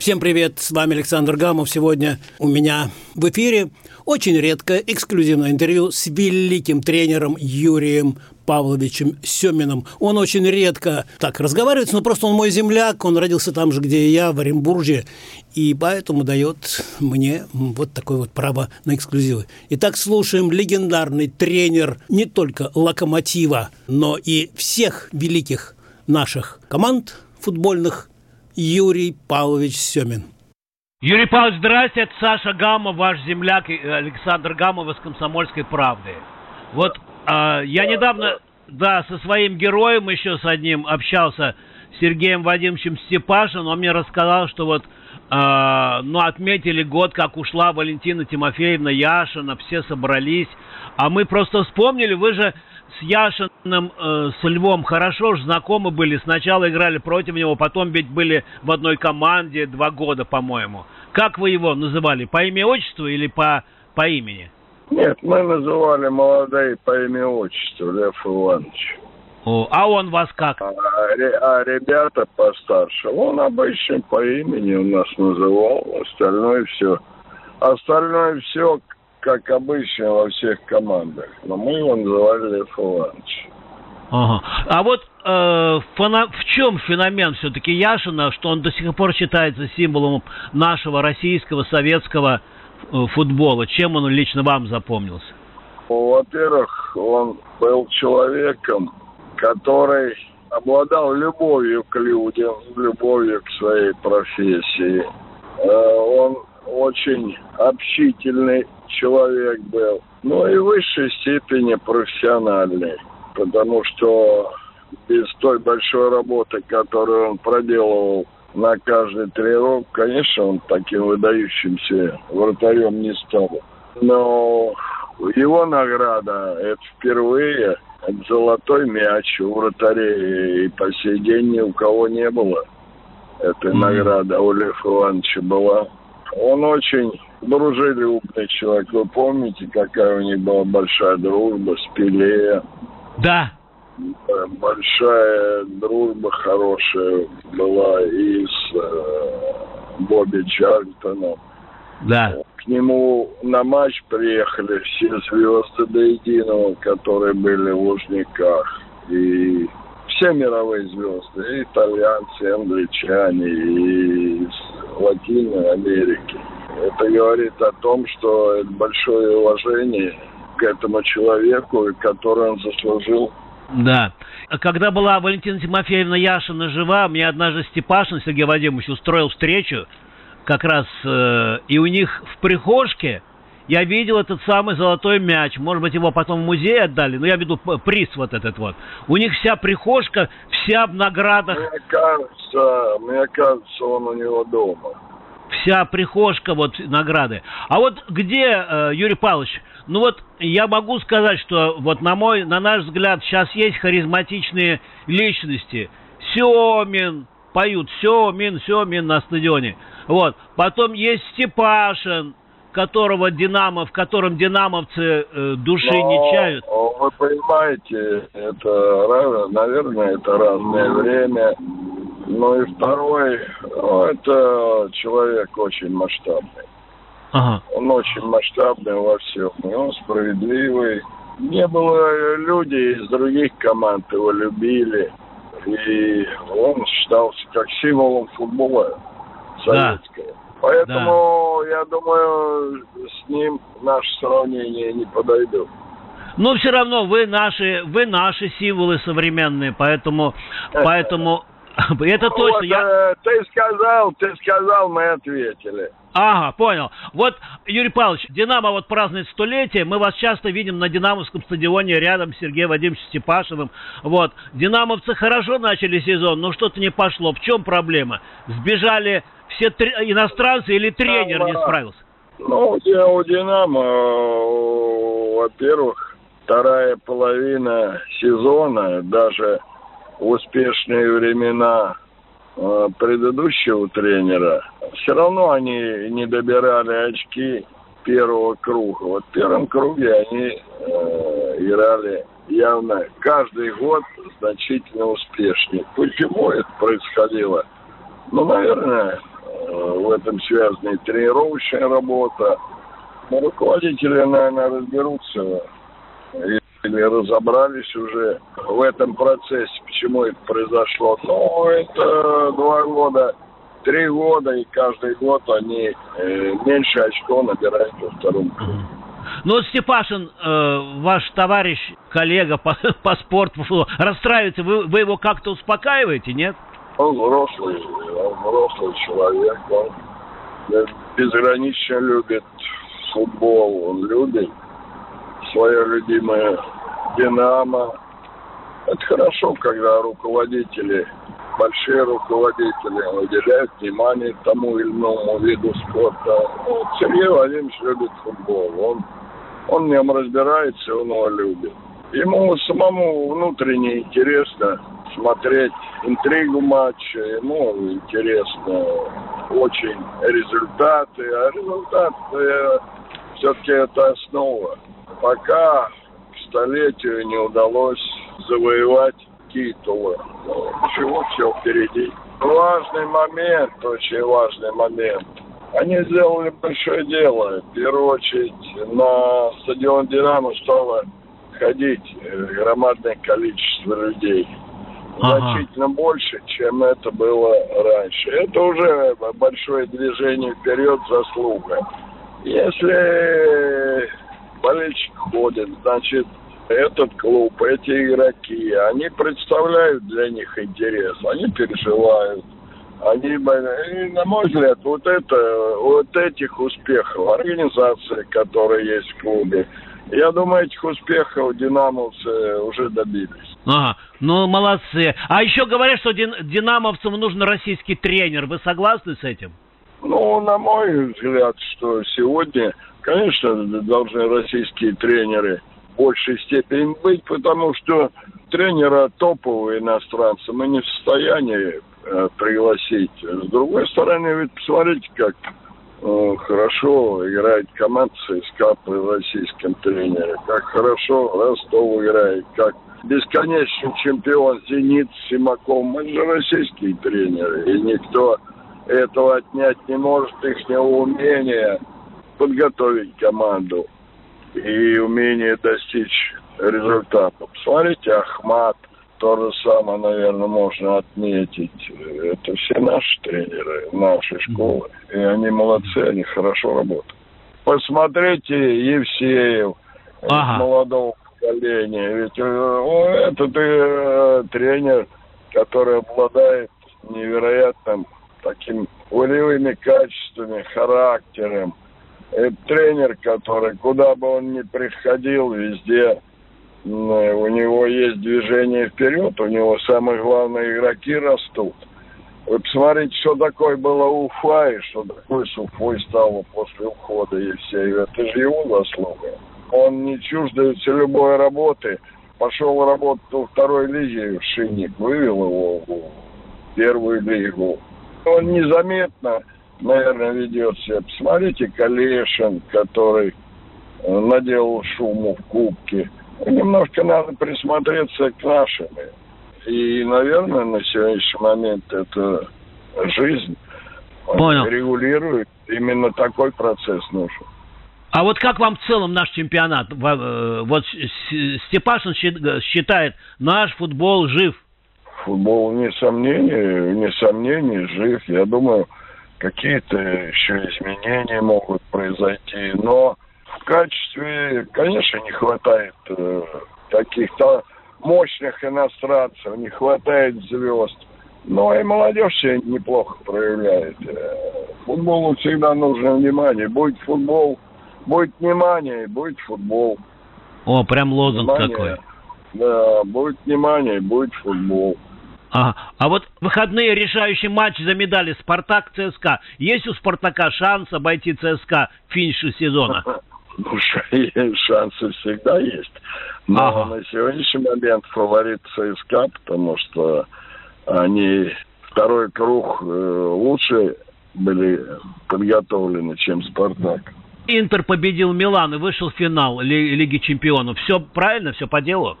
Всем привет, с вами Александр Гамов. Сегодня у меня в эфире очень редкое эксклюзивное интервью с великим тренером Юрием Павловичем Семиным. Он очень редко так разговаривает, но просто он мой земляк, он родился там же, где и я, в Оренбурге, и поэтому дает мне вот такое вот право на эксклюзивы. Итак, слушаем легендарный тренер не только «Локомотива», но и всех великих наших команд футбольных Юрий Павлович Семин. Юрий Павлович, здрасте, это Саша Гамов, ваш земляк Александр Гамов из «Комсомольской правды». Вот э, я недавно, да, со своим героем еще с одним общался, Сергеем Вадимовичем Степашин, он мне рассказал, что вот, э, ну, отметили год, как ушла Валентина Тимофеевна Яшина, все собрались, а мы просто вспомнили, вы же с Яшиным, э, с Львом хорошо же знакомы были. Сначала играли против него, потом ведь были в одной команде два года, по-моему. Как вы его называли? По имя отчеству или по, по имени? Нет, мы называли молодые по имя отчеству Лев Иванович. О, а он вас как? А, а ребята постарше, он обычно по имени у нас называл, остальное все. Остальное все как обычно во всех командах. Но мы его называли Лев Иванович. Ага. А вот э, фона... в чем феномен все-таки Яшина, что он до сих пор считается символом нашего российского, советского э, футбола? Чем он лично вам запомнился? Во-первых, он был человеком, который обладал любовью к людям, любовью к своей профессии. Э, он очень общительный человек был. Ну и в высшей степени профессиональный, потому что без той большой работы, которую он проделывал на каждый тренировок, конечно, он таким выдающимся вратарем не стал. Но его награда – это впервые золотой мяч у вратарей, и по сей день ни у кого не было. Этой mm-hmm. награда у Лев Ивановича была. Он очень дружелюбный человек. Вы помните, какая у них была большая дружба с Пеле? Да. Большая дружба хорошая была и с э, Бобби Чарльтоном. Да. К нему на матч приехали все звезды до единого, которые были в Лужниках. И все мировые звезды, и итальянцы, и англичане, и Латинной Америки. Это говорит о том, что это большое уважение к этому человеку, который он заслужил. Да. Когда была Валентина Тимофеевна Яшина жива, мне однажды Степашин Сергей Вадимович устроил встречу, как раз, э, и у них в прихожке я видел этот самый золотой мяч. Может быть, его потом в музей отдали, но я веду приз вот этот вот. У них вся прихожка, вся в наградах. Мне кажется, мне кажется, он у него дома вся прихожка вот награды. А вот где, э, Юрий Павлович, ну вот я могу сказать, что вот на мой, на наш взгляд, сейчас есть харизматичные личности. Семин, поют Семин, Семин на стадионе. Вот. Потом есть Степашин, которого Динамо, в котором динамовцы э, души Но, не чают. Вы понимаете, это, наверное, это разное время ну и второй, ну, это человек очень масштабный. Ага. Он очень масштабный во всем. И он справедливый. Не было людей из других команд его любили. И он считался как символом футбола советского. Да. Поэтому, да. я думаю, с ним наше сравнение не подойдет. Но все равно вы наши, вы наши символы современные, поэтому, поэтому Это ну, точно. Вот, я... Э, ты сказал, ты сказал, мы ответили. Ага, понял. Вот, Юрий Павлович, Динамо вот празднует столетие. Мы вас часто видим на Динамовском стадионе рядом с Сергеем Вадимовичем Степашиным. Вот. Динамовцы хорошо начали сезон, но что-то не пошло. В чем проблема? Сбежали все три... иностранцы или тренер не справился? Ну, у «Динамо», во-первых, вторая половина сезона, даже успешные времена предыдущего тренера, все равно они не добирали очки первого круга. Вот в первом круге они э, играли явно каждый год значительно успешнее. Почему это происходило? Ну, наверное, э, в этом связана и тренировочная работа. Но руководители, наверное, разберутся или разобрались уже в этом процессе, почему это произошло. Ну, это два года, три года, и каждый год они э, меньше очков набирают во втором круге. Ну, вот Степашин, э, ваш товарищ, коллега по, по спорту, расстраивается, вы, вы его как-то успокаиваете, нет? Он взрослый, он взрослый человек, он безгранично любит футбол, он любит свое любимое «Динамо». Это хорошо, когда руководители, большие руководители уделяют внимание тому или иному виду спорта. Ну, Сергей Владимирович любит футбол. Он, он в нем разбирается, он его любит. Ему самому внутренне интересно смотреть интригу матча, ему интересно очень результаты, а результаты все-таки это основа. Пока к столетию не удалось завоевать титулы. Чего все впереди. Важный момент, очень важный момент. Они сделали большое дело. В первую очередь на стадион «Динамо» стало ходить громадное количество людей. Ага. Значительно больше, чем это было раньше. Это уже большое движение вперед, заслуга. Если болельщик ходит, значит, этот клуб, эти игроки, они представляют для них интерес, они переживают. Они, и, на мой взгляд, вот это, вот этих успехов, организации, которые есть в клубе, я думаю, этих успехов динамовцы уже добились. Ага, ну молодцы. А еще говорят, что дин, динамовцам нужен российский тренер. Вы согласны с этим? Ну, на мой взгляд, что сегодня, конечно, должны российские тренеры в большей степени быть, потому что тренера топовые иностранцы мы не в состоянии э, пригласить. С другой стороны, ведь посмотрите, как э, хорошо играет команда ЦСКА при российском тренере, как хорошо Ростов играет, как бесконечный чемпион «Зенит» Симаков. Мы же российские тренеры, и никто этого отнять не может их умения подготовить команду и умение достичь результата. Посмотрите, Ахмат, то же самое, наверное, можно отметить. Это все наши тренеры, наши школы. И они молодцы, они хорошо работают. Посмотрите Евсеев, ага. молодого поколения. Ведь э, этот э, тренер, который обладает невероятным таким волевыми качествами, характером. Это тренер, который, куда бы он ни приходил, везде у него есть движение вперед, у него самые главные игроки растут. Вы посмотрите, что такое было Уфа и что такое с Уфой стало после ухода Евсеева. Это же его заслуга. Он не чуждается любой работы. Пошел работать во второй лиге в Шинник, вывел его в первую лигу он незаметно, наверное, ведет себя. Посмотрите, Калешин, который э, наделал шуму в Кубке. Немножко надо присмотреться к нашим. И, наверное, на сегодняшний момент это жизнь Понял. регулирует. Именно такой процесс нужен. А вот как вам в целом наш чемпионат? Э, вот Степашин считает, наш футбол жив – футбол, вне сомнений, вне сомнений, жив. Я думаю, какие-то еще изменения могут произойти. Но в качестве, конечно, не хватает э, каких-то мощных иностранцев, не хватает звезд. Но и молодежь себя неплохо проявляет. Э, футболу всегда нужно внимание. Будет футбол, будет внимание, будет футбол. О, прям лозунг внимание, такой. Да, будет внимание, будет футбол. А, а вот выходные решающий матч за медали Спартак ЦСКА. Есть у Спартака шанс обойти ЦСКА в финише сезона? Ну, шансы всегда есть. Но ага. на сегодняшний момент фаворит ЦСКА, потому что они второй круг э, лучше были подготовлены, чем Спартак. Интер победил Милан и вышел в финал Лиги Чемпионов. Все правильно, все по делу?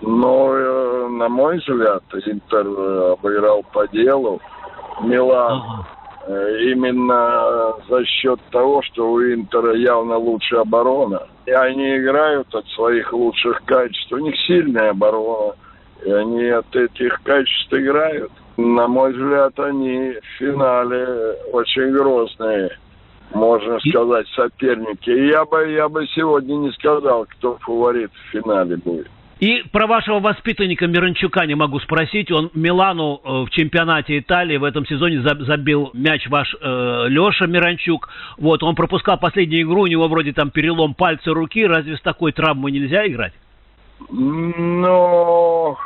Ну, э, на мой взгляд, Интер э, обыграл по делу. Милан ага. Э, именно за счет того, что у Интера явно лучшая оборона. И они играют от своих лучших качеств. У них сильная оборона. И они от этих качеств играют. На мой взгляд, они в финале очень грозные, можно сказать, соперники. И я бы, я бы сегодня не сказал, кто фаворит в финале будет. И про вашего воспитанника Миранчука не могу спросить. Он Милану э, в чемпионате Италии в этом сезоне забил мяч ваш э, Леша Миранчук. Вот, он пропускал последнюю игру, у него вроде там перелом пальца руки. Разве с такой травмой нельзя играть? Ну,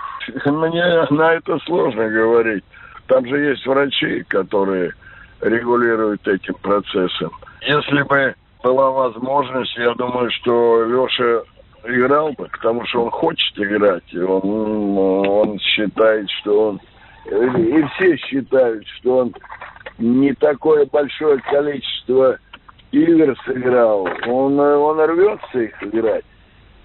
мне на это сложно говорить. Там же есть врачи, которые регулируют этим процессом. Если бы была возможность, я думаю, что Леша играл бы, потому что он хочет играть. И он, он считает, что он... И все считают, что он не такое большое количество игр сыграл. Он, он рвется их играть.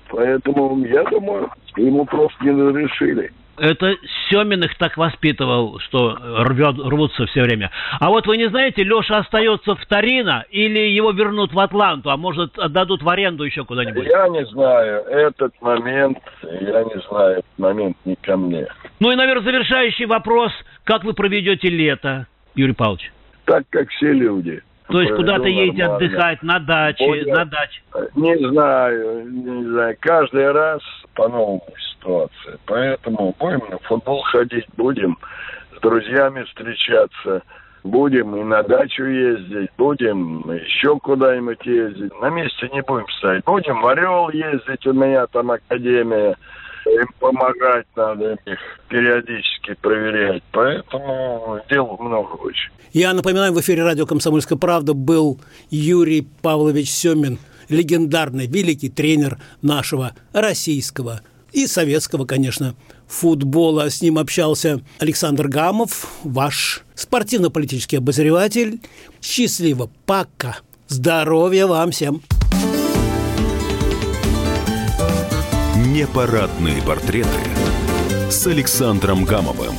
Поэтому, я думаю, ему просто не разрешили. Это Семин их так воспитывал, что рвет, рвутся все время. А вот вы не знаете, Леша остается в Торино или его вернут в Атланту, а может отдадут в аренду еще куда-нибудь? Я не знаю. Этот момент, я не знаю, этот момент не ко мне. Ну и, наверное, завершающий вопрос. Как вы проведете лето, Юрий Павлович? Так, как все люди. То есть куда-то едете отдыхать, на даче, Будет, на даче? Не знаю, не знаю. Каждый раз по новому ситуации. Поэтому будем на футбол ходить, будем с друзьями встречаться, будем и на дачу ездить, будем еще куда-нибудь ездить. На месте не будем стоять. Будем в Орел ездить, у меня там академия. Им помогать надо, их периодически проверять. Поэтому дел много очень. Я напоминаю, в эфире радио «Комсомольская правда» был Юрий Павлович Семин, легендарный, великий тренер нашего российского и советского, конечно, футбола. С ним общался Александр Гамов, ваш спортивно-политический обозреватель. Счастливо, пока. Здоровья вам всем. Непарадные портреты с Александром Гамовым.